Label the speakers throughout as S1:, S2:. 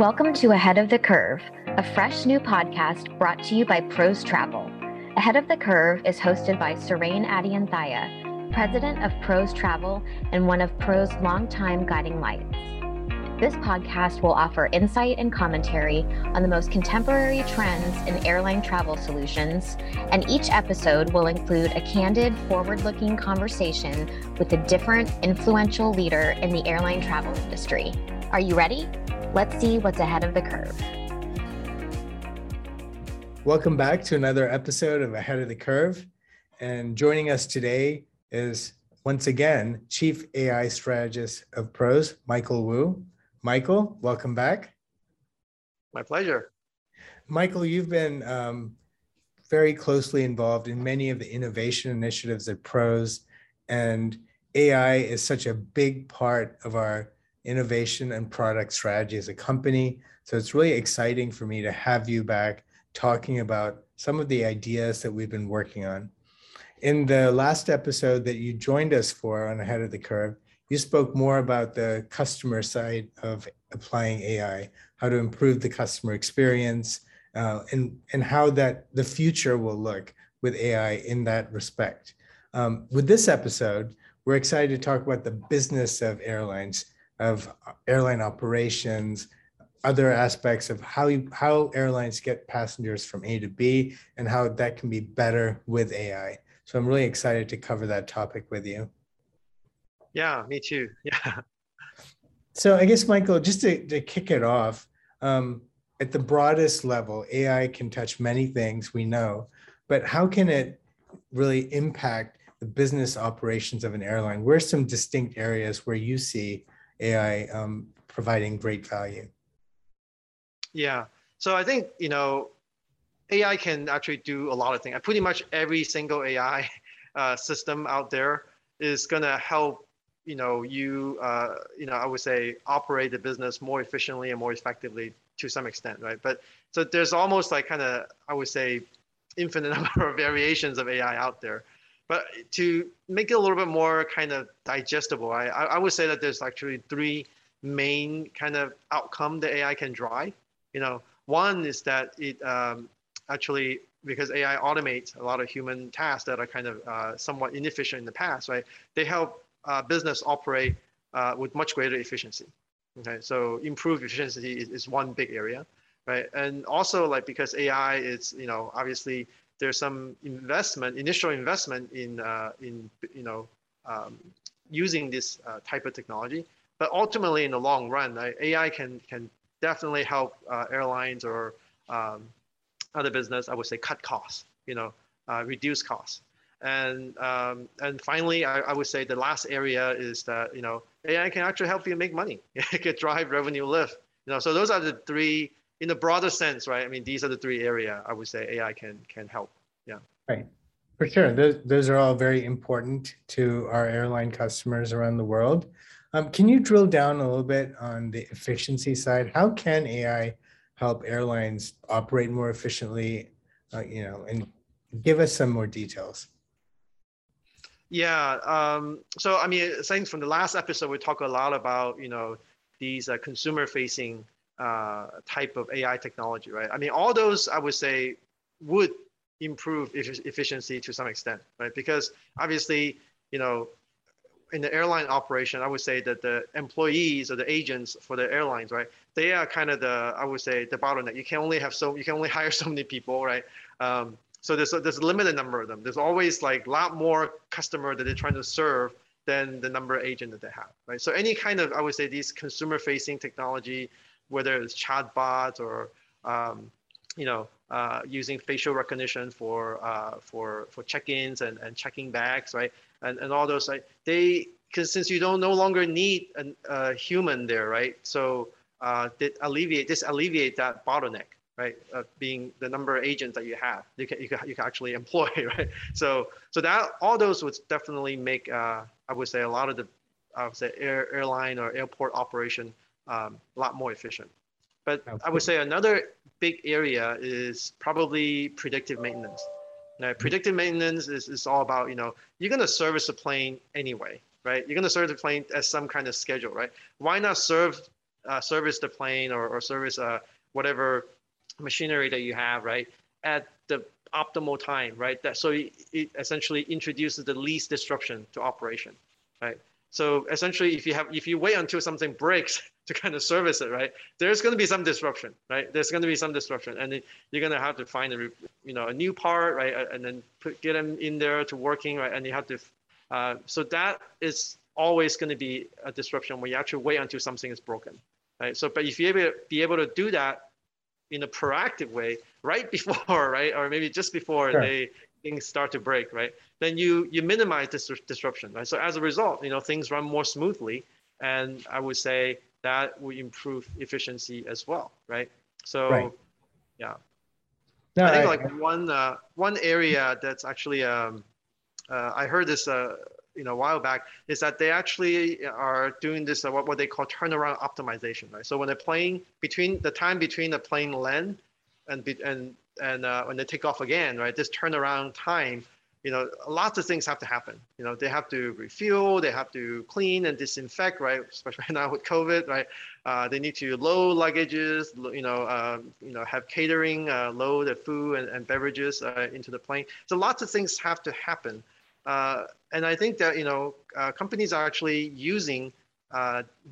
S1: Welcome to Ahead of the Curve, a fresh new podcast brought to you by Pros Travel. Ahead of the Curve is hosted by Surain Adyanthaya, president of Pros Travel and one of Pros' longtime guiding lights. This podcast will offer insight and commentary on the most contemporary trends in airline travel solutions, and each episode will include a candid, forward looking conversation with a different, influential leader in the airline travel industry. Are you ready? Let's see what's ahead of the curve.
S2: Welcome back to another episode of Ahead of the Curve. And joining us today is once again Chief AI Strategist of Pros, Michael Wu. Michael, welcome back.
S3: My pleasure.
S2: Michael, you've been um, very closely involved in many of the innovation initiatives at Pros, and AI is such a big part of our innovation and product strategy as a company. So it's really exciting for me to have you back talking about some of the ideas that we've been working on. In the last episode that you joined us for on Ahead of the Curve, you spoke more about the customer side of applying AI, how to improve the customer experience, uh, and, and how that the future will look with AI in that respect. Um, with this episode, we're excited to talk about the business of airlines of airline operations, other aspects of how you, how airlines get passengers from A to B, and how that can be better with AI. So I'm really excited to cover that topic with you.
S3: Yeah, me too. Yeah.
S2: So I guess Michael, just to, to kick it off, um, at the broadest level, AI can touch many things we know, but how can it really impact the business operations of an airline? Where are some distinct areas where you see AI um, providing great value?
S3: Yeah. So I think, you know, AI can actually do a lot of things. Pretty much every single AI uh, system out there is going to help, you know, you, uh, you know, I would say operate the business more efficiently and more effectively to some extent, right? But so there's almost like kind of, I would say, infinite number of variations of AI out there. But to make it a little bit more kind of digestible, I, I would say that there's actually three main kind of outcome that AI can drive. You know, one is that it um, actually because AI automates a lot of human tasks that are kind of uh, somewhat inefficient in the past, right? They help uh, business operate uh, with much greater efficiency. Okay, so improved efficiency is, is one big area, right? And also like because AI is, you know, obviously there's some investment, initial investment in, uh, in you know, um, using this uh, type of technology. But ultimately, in the long run, AI can, can definitely help uh, airlines or um, other business, I would say, cut costs, you know, uh, reduce costs. And, um, and finally, I, I would say the last area is that, you know, AI can actually help you make money. it can drive revenue lift. You know, so those are the three in the broader sense, right? I mean, these are the three area I would say AI can can help. Yeah.
S2: Right. For sure. Those, those are all very important to our airline customers around the world. Um, can you drill down a little bit on the efficiency side? How can AI help airlines operate more efficiently? Uh, you know, and give us some more details.
S3: Yeah. Um, so I mean, saying from the last episode, we talked a lot about you know these uh, consumer-facing uh, type of AI technology, right? I mean, all those I would say would improve efficiency to some extent, right? Because obviously, you know, in the airline operation, I would say that the employees or the agents for the airlines, right? They are kind of the, I would say, the bottleneck. You can only have so, you can only hire so many people, right? Um, so there's a, there's a limited number of them. There's always like a lot more customer that they're trying to serve than the number of agent that they have, right? So any kind of, I would say, these consumer-facing technology, whether it's chatbots or um, you know, uh, using facial recognition for uh, for for check-ins and, and checking bags, right? And and all those, like they, because since you don't no longer need a, a human there, right? So uh, alleviate this alleviate that bottleneck, right? Of being the number of agents that you have, you can you can, you can actually employ, right? So so that all those would definitely make uh, I would say a lot of the I would say air, airline or airport operation um, a lot more efficient. But I would say another big area is probably predictive maintenance. Now, predictive maintenance is, is all about, you know, you're going to service a plane anyway, right? You're going to serve the plane as some kind of schedule, right? Why not serve uh, service the plane or, or service uh, whatever machinery that you have, right, at the optimal time, right? That so it, it essentially introduces the least disruption to operation, right? So essentially, if you have if you wait until something breaks to kind of service it, right, there's going to be some disruption, right? There's going to be some disruption, and you're going to have to find a you know a new part, right, and then put get them in there to working, right, and you have to. Uh, so that is always going to be a disruption when you actually wait until something is broken, right? So, but if you able be able to do that in a proactive way right before, right, or maybe just before sure. they things start to break, right, then you you minimize this disruption, right? So as a result, you know things run more smoothly, and I would say that will improve efficiency as well, right? So, right. yeah. No, I think I, like one uh, one area that's actually um, uh, I heard this uh, you know a while back is that they actually are doing this uh, what, what they call turnaround optimization right so when they're playing between the time between the plane land and and and uh, when they take off again right this turnaround time you know lots of things have to happen. You know they have to refuel they have to clean and disinfect right? Especially now with covid right? Uh, they need to load luggages you know uh, you know have catering uh, load the food and, and beverages uh, into the plane. So lots of things have to happen. Uh, and I think that you know uh, companies are actually using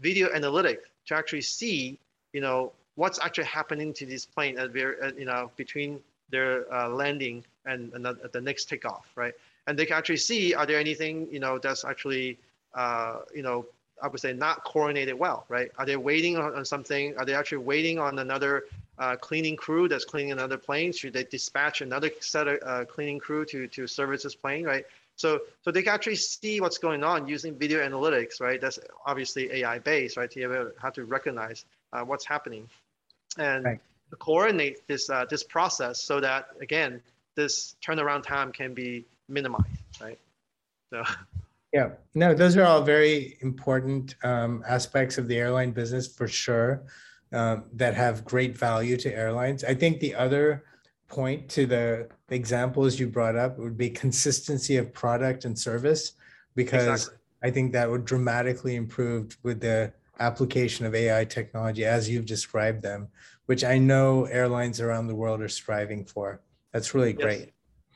S3: video analytics to actually see you know what's actually happening to this plane at very you know between their landing and, and the, the next takeoff, right? And they can actually see are there anything you know that's actually uh, you know I would say not coordinated well, right? Are they waiting on, on something? Are they actually waiting on another uh, cleaning crew that's cleaning another plane? Should they dispatch another set of uh, cleaning crew to to service this plane, right? So, so they can actually see what's going on using video analytics, right? That's obviously AI based, right? To be able to, have to recognize uh, what's happening and right. coordinate this, uh, this process so that, again, this turnaround time can be minimized, right? So.
S2: Yeah, no, those are all very important um, aspects of the airline business for sure um, that have great value to airlines. I think the other point to the examples you brought up would be consistency of product and service because exactly. I think that would dramatically improve with the application of AI technology as you've described them, which I know airlines around the world are striving for. That's really great.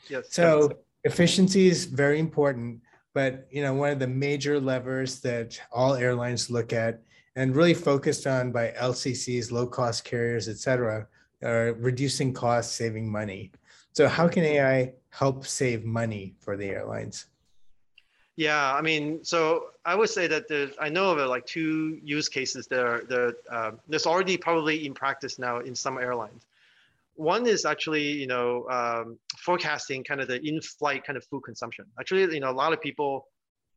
S3: Yes. yes.
S2: So yes. efficiency is very important, but you know one of the major levers that all airlines look at and really focused on by LCCs, low cost carriers, et cetera, uh, reducing costs, saving money. So how can AI help save money for the airlines?
S3: Yeah, I mean, so I would say that there's, I know of like two use cases that are, that, uh, there's already probably in practice now in some airlines. One is actually, you know, um, forecasting kind of the in-flight kind of food consumption. Actually, you know, a lot of people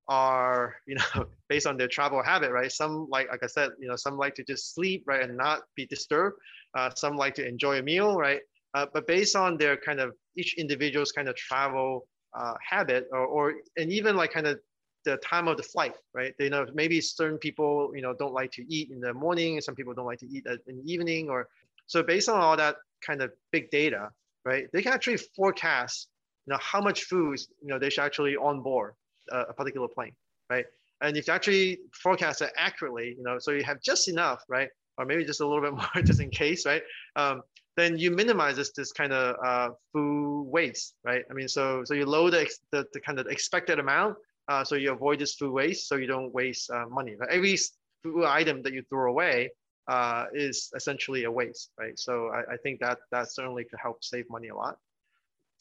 S3: are, you know, based on their travel habit, right? Some like, like I said, you know, some like to just sleep, right, and not be disturbed. Uh, some like to enjoy a meal, right? Uh, but based on their kind of each individual's kind of travel uh, habit, or, or and even like kind of the time of the flight, right? They know maybe certain people, you know, don't like to eat in the morning, some people don't like to eat in the evening, or so based on all that kind of big data, right? They can actually forecast, you know, how much food, you know, they should actually on board a, a particular plane, right? And if you actually forecast it accurately, you know, so you have just enough, right? or maybe just a little bit more just in case, right? Um, then you minimize this, this kind of uh, food waste, right? I mean, so so you load the, the, the kind of expected amount, uh, so you avoid this food waste, so you don't waste uh, money. Right? Every food item that you throw away uh, is essentially a waste, right? So I, I think that that certainly could help save money a lot.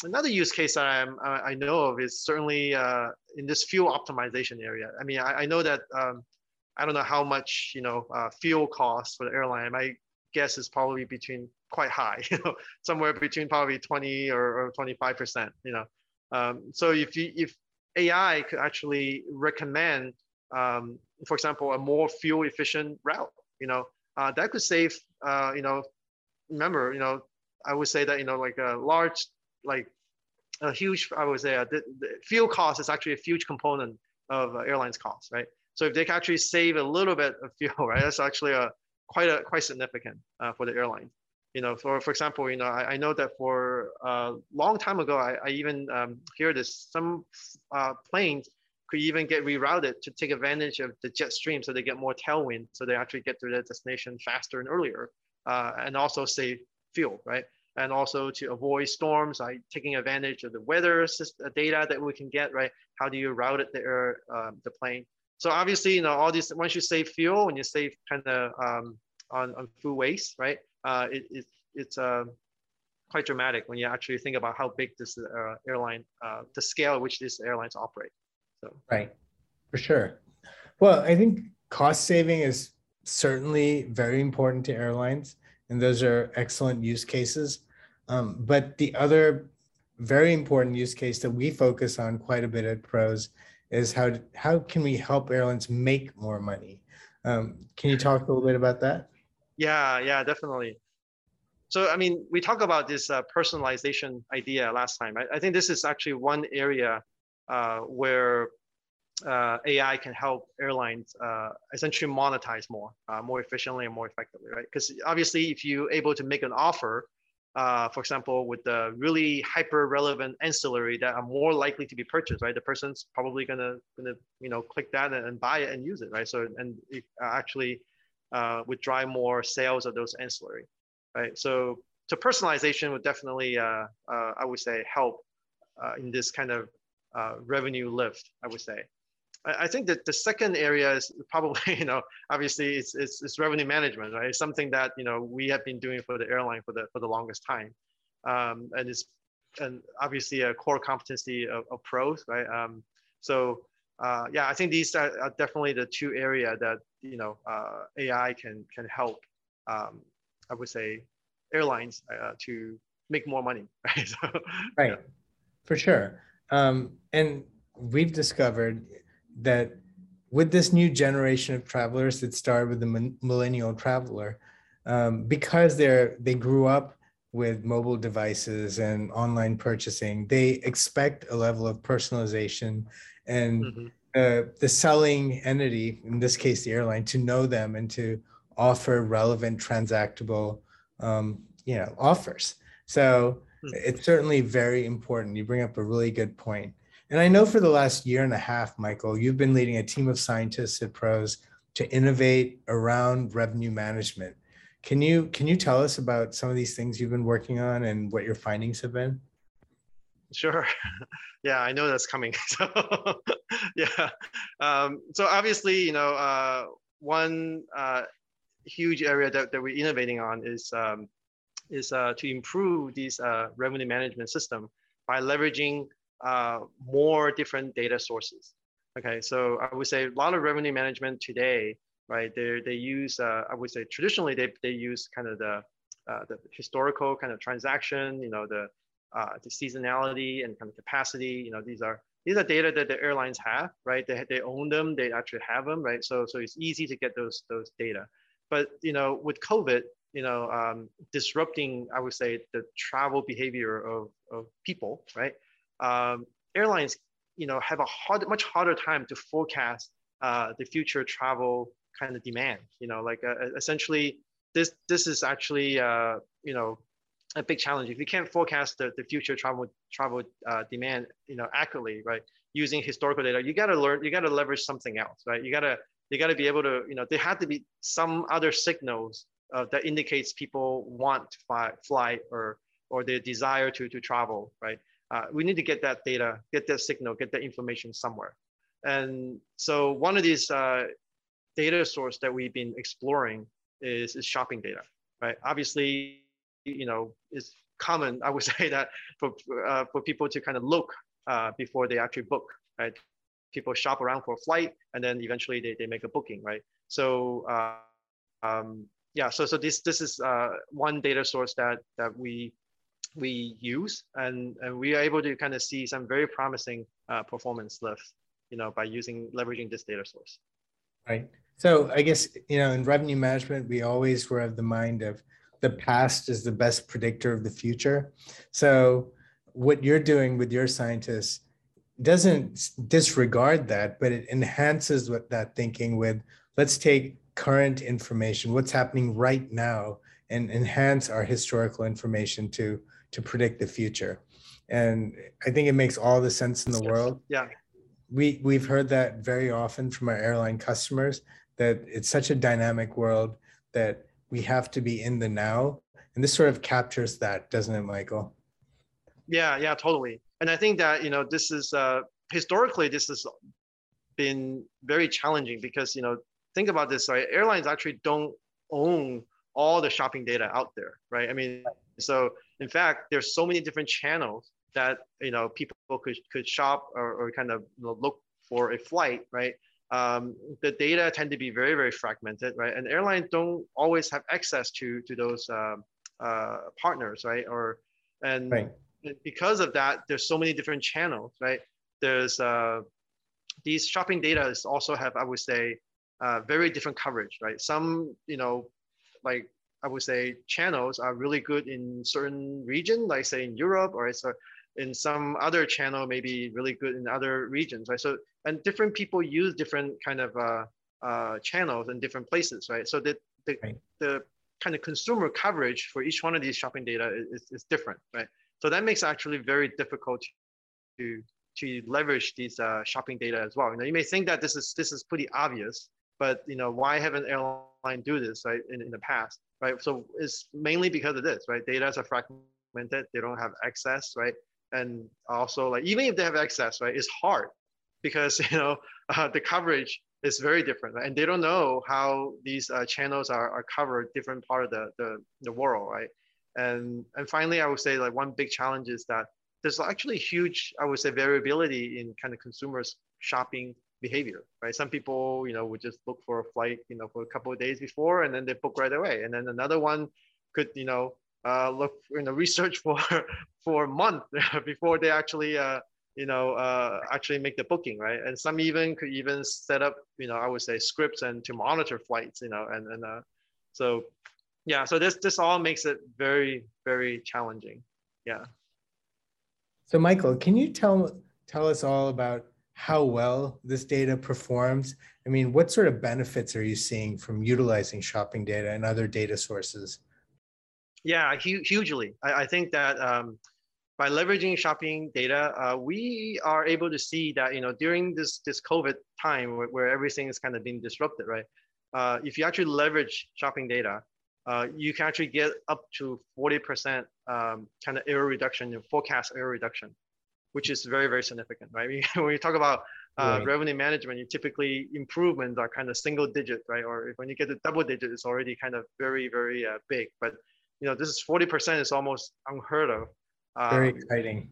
S3: Another use case that I'm, I know of is certainly uh, in this fuel optimization area. I mean, I, I know that um, I don't know how much you know uh, fuel costs for the airline. My guess is probably between quite high, you know, somewhere between probably 20 or, or 25 percent. You know, um, so if you if AI could actually recommend, um, for example, a more fuel efficient route, you know, uh, that could save. Uh, you know, remember, you know, I would say that you know like a large like a huge I would say uh, the, the fuel cost is actually a huge component of uh, airlines costs, right? So if they can actually save a little bit of fuel, right, that's actually a quite a quite significant uh, for the airline. You know, for for example, you know, I, I know that for a long time ago, I, I even um, hear this some uh, planes could even get rerouted to take advantage of the jet stream so they get more tailwind so they actually get to their destination faster and earlier uh, and also save fuel right? And also to avoid storms like taking advantage of the weather data that we can get right? How do you route it the, um, the plane? So obviously you know all these once you save fuel and you save kind of um, on, on food waste right? Uh, it, it, it's uh, quite dramatic when you actually think about how big this uh, airline uh, the scale at which these airlines operate so
S2: right for sure well i think cost saving is certainly very important to airlines and those are excellent use cases. Um, but the other very important use case that we focus on quite a bit at Pros is how how can we help airlines make more money? Um, can you talk a little bit about that?
S3: Yeah, yeah, definitely. So, I mean, we talked about this uh, personalization idea last time. I, I, think this is actually one area where uh, AI can help airlines uh, essentially monetize more, uh, more efficiently and more effectively, right? Because obviously, if you're able to make an offer, uh, for example, with the really hyper relevant ancillary that are more likely to be purchased, right? The person's probably gonna gonna you know click that and, and buy it and use it, right? So and it actually uh, would drive more sales of those ancillary, right? So so personalization would definitely, uh, I would say, help in this kind of revenue lift, I would say. I think that the second area is probably, you know, obviously it's, it's, it's, revenue management, right? It's something that, you know, we have been doing for the airline for the, for the longest time. Um, and it's, and obviously a core competency of, of pros, right? Um, so uh, yeah, I think these are, are, definitely the two area that, you know, uh, AI can, can help, um, I would say airlines uh, to make more money, right? So,
S2: right, yeah. for sure. Um, and we've discovered that with this new generation of travelers that started with the millennial traveler, um, because they're they grew up with mobile devices and online purchasing, they expect a level of personalization and mm-hmm. uh, the selling entity, in this case the airline, to know them and to offer relevant transactable, um, you know, offers. So. It's certainly very important. You bring up a really good point. And I know for the last year and a half, Michael, you've been leading a team of scientists at Pros to innovate around revenue management. Can you can you tell us about some of these things you've been working on and what your findings have been?
S3: Sure. Yeah, I know that's coming. So yeah. Um, so obviously, you know, uh, one uh, huge area that, that we're innovating on is um, is uh, to improve these uh, revenue management system by leveraging uh, more different data sources. Okay, so I would say a lot of revenue management today, right? They they use I would say traditionally they they use kind of the the historical kind of transaction, you know, the the seasonality and kind of capacity. You know, these are these are data that the airlines have, right? They they own them, they actually have them, right? So so it's easy to get those those data. But you know, with COVID, you know, um, disrupting, I would say, the travel behavior of, of people, right? um, airlines, you know, have a hard, much harder time to forecast uh, the future travel kind of demand. You know, like uh, essentially, this this is actually uh, you know a big challenge. If you can't forecast the, the future travel travel uh, demand, you know, accurately, right, using historical data, you got to learn, you got to leverage something else, right? You got to you got to be able to, you know, there had to be some other signals uh, that indicates people want to fly, fly or or their desire to to travel, right? Uh, we need to get that data, get that signal, get that information somewhere. And so one of these uh, data source that we've been exploring is, is shopping data, right? Obviously, you know, it's common, I would say that for, uh, for people to kind of look uh, before they actually book, right? People shop around for a flight and then eventually they, they make a booking, right? So uh, um, yeah, so so this this is uh, one data source that that we we use, and, and we are able to kind of see some very promising uh, performance lifts, you know, by using leveraging this data source.
S2: Right. So I guess you know, in revenue management, we always were of the mind of the past is the best predictor of the future. So what you're doing with your scientists doesn't disregard that, but it enhances what that thinking with let's take current information, what's happening right now, and enhance our historical information to to predict the future. And I think it makes all the sense in the world.
S3: Yeah.
S2: we we've heard that very often from our airline customers that it's such a dynamic world that we have to be in the now and this sort of captures that doesn't it michael
S3: yeah yeah totally and i think that you know this is uh historically this has been very challenging because you know think about this right? Airlines actually don't own all the shopping data out there right? I mean so in fact there's so many different channels that you know people could could shop or, or kind of you know, look for a flight right? Um, the data tend to be very very fragmented right? And airlines don't always have access to to those uh, uh, partners right? Or and right. because of that there's so many different channels right? There's uh, these shopping data also have i would say uh, very different coverage right some you know like I would say channels are really good in certain region, like say in Europe, or so in some other channel, maybe really good in other regions, right? So and different people use different kind of uh, uh, channels in different places, right? So the the, right. the kind of consumer coverage for each one of these shopping data is, is different, right? So that makes actually very difficult to to leverage these uh, shopping data as well. You know, you may think that this is this is pretty obvious, but you know, why haven't airline do this right in, in the past, right? So it's mainly because of this, right? Data are fragmented, they don't have access, right? And also like even if they have access, right, it's hard because you know uh, the coverage is very different, right? and they don't know how these uh, channels are, are covered different part of the, the the world, right? And and finally, I would say like one big challenge is that there's actually huge, I would say, variability in kind of consumers shopping behavior, right? Some people, you know, would just look for a flight, you know, for a couple of days before, and then they book right away. And then another one could, you know, uh, look, you know, research for for a month before they actually, uh, you know, uh, actually make the booking, right? And some even could even set up, you know, I would say scripts and to monitor flights, you know, and and uh, so yeah, so this this all makes it very very challenging. Yeah.
S2: So Michael, can you tell tell us all about how well this data performs? I mean, what sort of benefits are you seeing from utilizing shopping data and other data sources?
S3: Yeah, hu- hugely. I, I, think that um, by leveraging shopping data, uh, we are able to see that you know during this this COVID time where, where everything is kind of being disrupted, right? Uh, if you actually leverage shopping data, uh, you can actually get up to 40% um, kind of error reduction, your forecast error reduction which is very, very significant, right? when you talk about uh, right. revenue management, you typically improvements are kind of single digit, right? Or if, when you get to double digit, it's already kind of very, very uh, big. But you know, this is 40% is almost unheard of.
S2: Um, very exciting.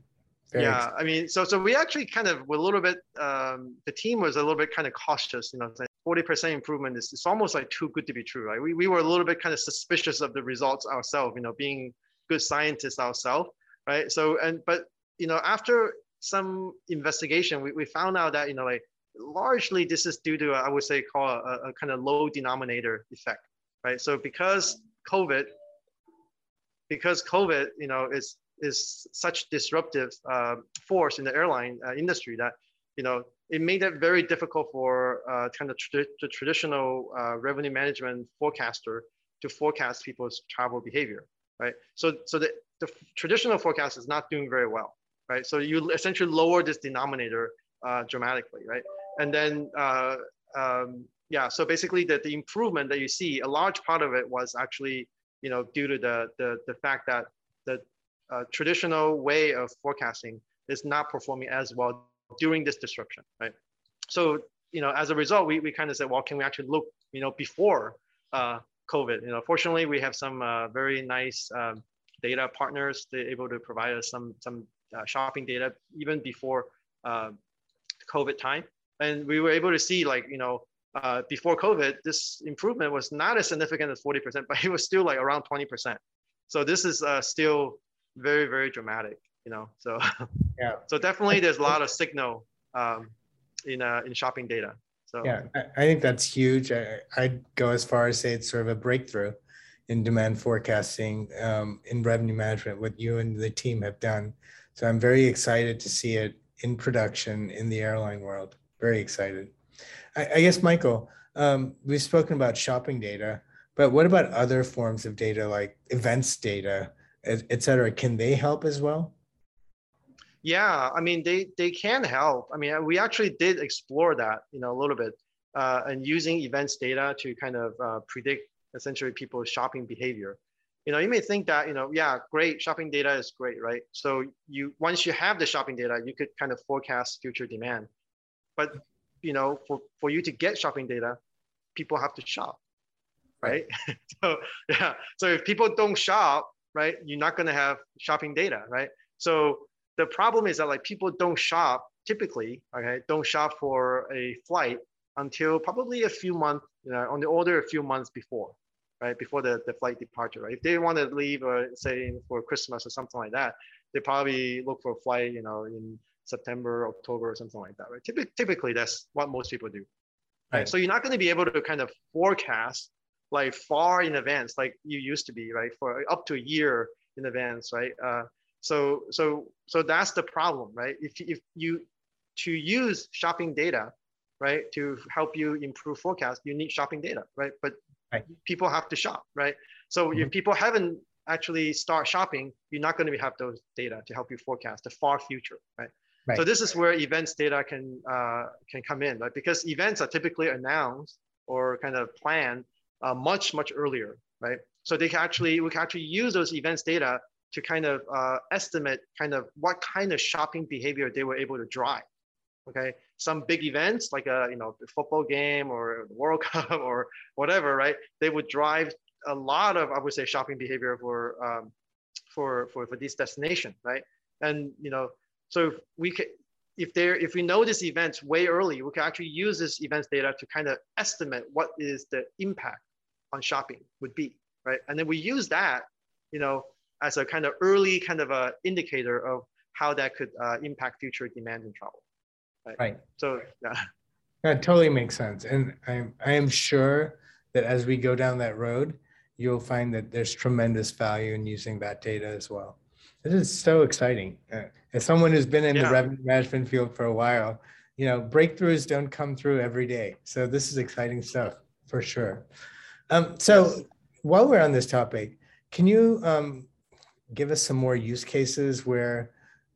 S2: Very
S3: yeah, exciting. I mean, so so we actually kind of were a little bit. Um, the team was a little bit kind of cautious, you know, 40% improvement is it's almost like too good to be true, right? We we were a little bit kind of suspicious of the results ourselves, you know, being good scientists ourselves, right? So and but you know, after some investigation, we, we found out that, you know, like largely this is due to, I would say, call a, a kind of low denominator effect, right? So because COVID, because COVID, you know, is is such disruptive uh, force in the airline uh, industry that, you know, it made it very difficult for uh, kind of tra- the traditional uh, revenue management forecaster to forecast people's travel behavior, right? So, so the, the traditional forecast is not doing very well, right? So you essentially lower this denominator uh, dramatically, right? And then, uh, um, yeah, so basically the, the improvement that you see, a large part of it was actually, you know, due to the, the, the fact that the uh, traditional way of forecasting is not performing as well during this disruption, right? So, you know, as a result, we, we kind of said, well, can we actually look, you know, before uh, COVID? You know, fortunately, we have some uh, very nice um, data partners. They're able to provide us some some shopping data even before uh, COVID time. And we were able to see like, you know, uh, before COVID, this improvement was not as significant as 40%, but it was still like around 20%. So this is uh, still very, very dramatic, you know, so, yeah. so definitely there's a lot of signal um, in, uh, in shopping data. So
S2: yeah, I think that's huge. I, I'd go as far as say it's sort of a breakthrough in demand forecasting um, in revenue management, what you and the team have done. So I'm very excited to see it in production in the airline world. Very excited. I, I guess, Michael, um, we've spoken about shopping data, but what about other forms of data like events data, et, et cetera? Can they help as well?
S3: Yeah, I mean they they can help. I mean we actually did explore that you know a little bit uh, and using events data to kind of uh, predict essentially people's shopping behavior. You know you may think that you know yeah great shopping data is great right. So you once you have the shopping data you could kind of forecast future demand, but you know for for you to get shopping data, people have to shop, right? so yeah. So if people don't shop right you're not going to have shopping data right? So the problem is that like people don't shop typically, okay, don't shop for a flight until probably a few months, you know, on the order a few months before, right, before the, the flight departure, right? If they want to leave, uh, say for Christmas or something like that, they probably look for a flight, you know, in September, October, or something like that, right? Typically, typically that's what most people do, right? right. So you're not going to be able to kind of forecast like far in advance, like you used to be, right, for up to a year in advance, right? Uh, so so so that's the problem, right? If if you to use shopping data, right, to help you improve forecast, you need shopping data, right? But right. people have to shop, right? So mm-hmm. if people haven't actually start shopping, you're not going to have those data to help you forecast the far future, right? Right. So this is where events data can uh, can come in, right? Because events are typically announced or kind of planned uh, much much earlier, right? So they can actually we can actually use those events data to kind of uh, estimate kind of what kind of shopping behavior they were able to drive. Okay, some big events like a you know football game or the World Cup or whatever, right? They would drive a lot of I would say shopping behavior for um, for for for this destination, right? And you know, so if we can if there if we know this event way early, we can actually use this events data to kind of estimate what is the impact on shopping would be, right? And then we use that, you know, as a kind of early kind of a indicator of how that could uh, impact future demand in travel.
S2: Right. right.
S3: So yeah.
S2: That totally makes sense. And I'm I am sure that as we go down that road, you'll find that there's tremendous value in using that data as well. This is so exciting. Uh, as someone who's been in yeah. the revenue management field for a while, you know, breakthroughs don't come through every day. So this is exciting stuff for sure. Um, so yes. while we're on this topic, can you um, give us some more use cases where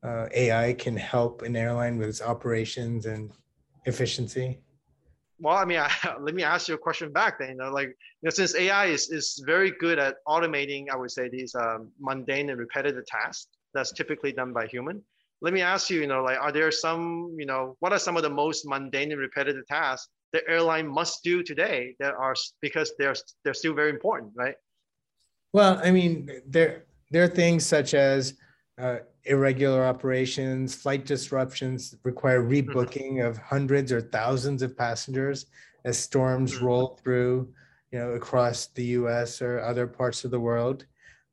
S2: uh, AI can help an airline with its operations and efficiency?
S3: Well, I mean, I, let me ask you a question back then. You know, like, you know, since AI is, is very good at automating, I would say, these um, mundane and repetitive tasks that's typically done by human. Let me ask you, you know, like, are there some, you know, what are some of the most mundane and repetitive tasks the airline must do today that are because they're they're still very important, right?
S2: Well, I mean, there there are things such as uh, irregular operations, flight disruptions require mm-hmm. rebooking of hundreds or thousands of passengers as storms mm-hmm. roll through, you know, across the U.S. or other parts of the world.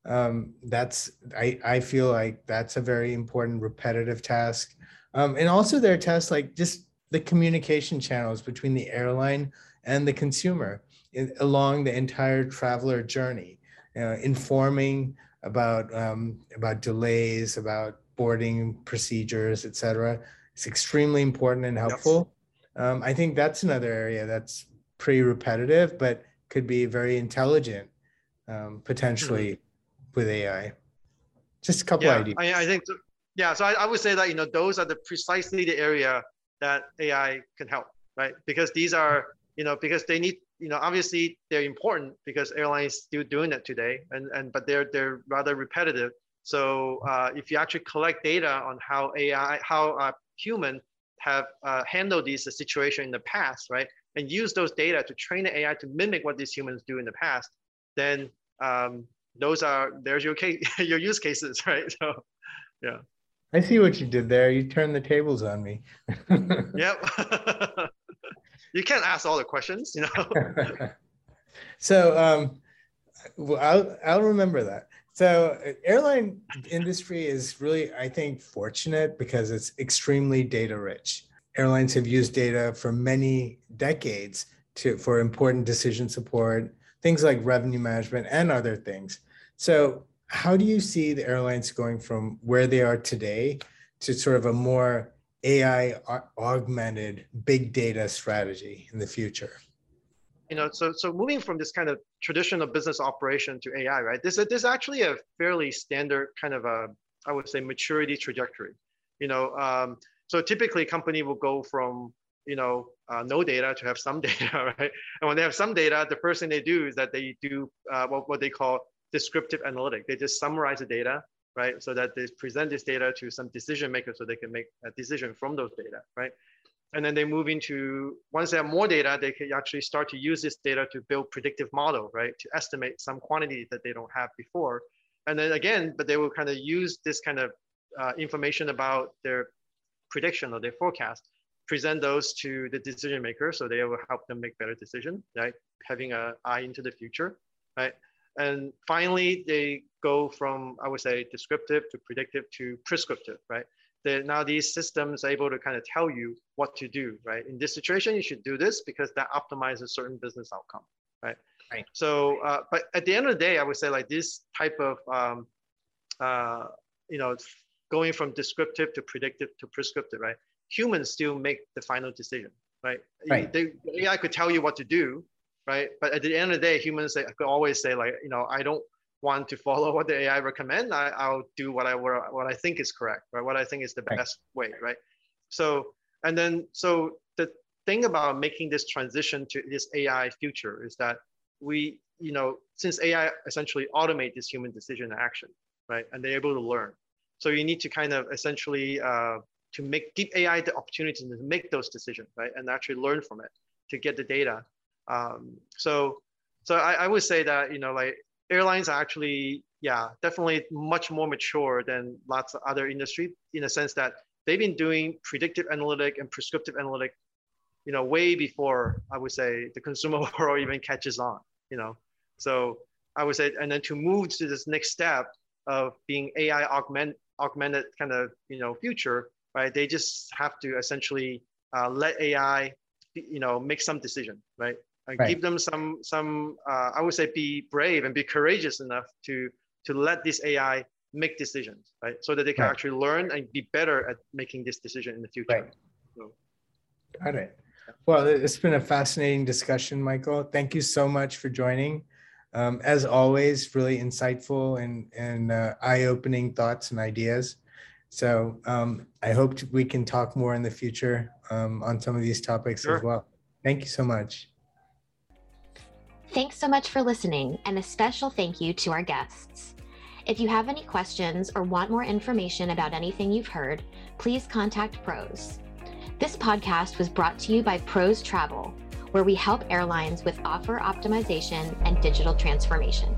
S2: Um, that's I, I feel like that's a very important repetitive task. Um, and also there are tasks like just the communication channels between the airline and the consumer in, along the entire traveler journey, informing about um, about delays, about boarding procedures, et cetera. It's extremely important and helpful. Yes. Um, I think that's another area that's pretty repetitive, but could be very intelligent um, potentially mm-hmm. with AI. Just a couple
S3: yeah,
S2: ideas.
S3: I, I think, so. yeah. So I, I would say that you know those are the precisely the area that AI can help, right? Because these are you know because they need you know, obviously they're important because airlines still doing that today, and, and but they're they're rather repetitive. So uh, if you actually collect data on how AI, how uh, human have uh, handled these situation in the past, right, and use those data to train the AI to mimic what these humans do in the past, then um, those are there's your case, your use cases, right? So, yeah.
S2: I see what you did there. You turned the tables on me.
S3: yep. You can't ask all the questions, you know.
S2: so um, well, I'll I'll remember that. So airline industry is really, I think, fortunate because it's extremely data rich. Airlines have used data for many decades to for important decision support, things like revenue management and other things. So how do you see the airlines going from where they are today to sort of a more AI augmented big data strategy in the future?
S3: You know, so so moving from this kind of traditional business operation to AI, right? This, this is actually a fairly standard kind of a, I would say, maturity trajectory. You know, um, so typically a company will go from you know uh, no data to have some data, right? And when they have some data, the first thing they do is that they do uh, what, what they call descriptive analytic. They just summarize the data, right? So that they present this data to some decision makers so they can make a decision from those data, right? And then they move into, once they have more data, they can actually start to use this data to build predictive model, right? To estimate some quantity that they don't have before. And then again, but they will kind of use this kind of uh, information about their prediction or their forecast, present those to the decision maker so they will help them make better decision, right? Having an eye into the future, right? And finally, they go from, I would say, descriptive to predictive to prescriptive, right? They're, now these systems are able to kind of tell you what to do, right? In this situation, you should do this because that optimizes certain business outcome, right?
S2: Right.
S3: So, uh, but at the end of the day, I would say like this type of, um, uh, you know, going from descriptive to predictive to prescriptive, right? Humans still make the final decision, right?
S2: Right.
S3: They, AI could tell you what to do, right? But at the end of the day, humans they could always say like, you know, I don't want to follow what the AI recommend. I, I'll do what I what I think is correct, right? What I think is the best way, right? So and then so the thing about making this transition to this AI future is that we, you know, since AI essentially automate this human decision and action, right? And they're able to learn. So you need to kind of essentially uh, to make give AI the opportunity to make those decisions, right? And actually learn from it to get the data. Um, so so I, I would say that you know like airlines are actually yeah definitely much more mature than lots of other industry in the sense that they've been doing predictive analytic and prescriptive analytic you know way before i would say the consumer world even catches on you know. So i would say and then to move to this next step of being ai augment augmented kind of you know future right they just have to essentially uh, let ai you know make some decision right and
S2: Right.
S3: give them some some uh, I would say be brave and be courageous enough to to let this AI make decisions, right? So that they can
S2: Right.
S3: actually learn and be better at making this decision in the future.
S2: Right.
S3: So,
S2: Got it. Well, it- it's been a fascinating discussion, Michael. Thank you so much for joining. Um, as always, really insightful and, and uh, eye-opening thoughts and ideas. So um, I hope we can talk more in the future um, on some of these topics
S3: Sure.
S2: as well. Thank you so much.
S1: Thanks so much for listening, and a special thank you to our guests. If you have any questions or want more information about anything you've heard, please contact Pros. This podcast was brought to you by Pros Travel, where we help airlines with offer optimization and digital transformation.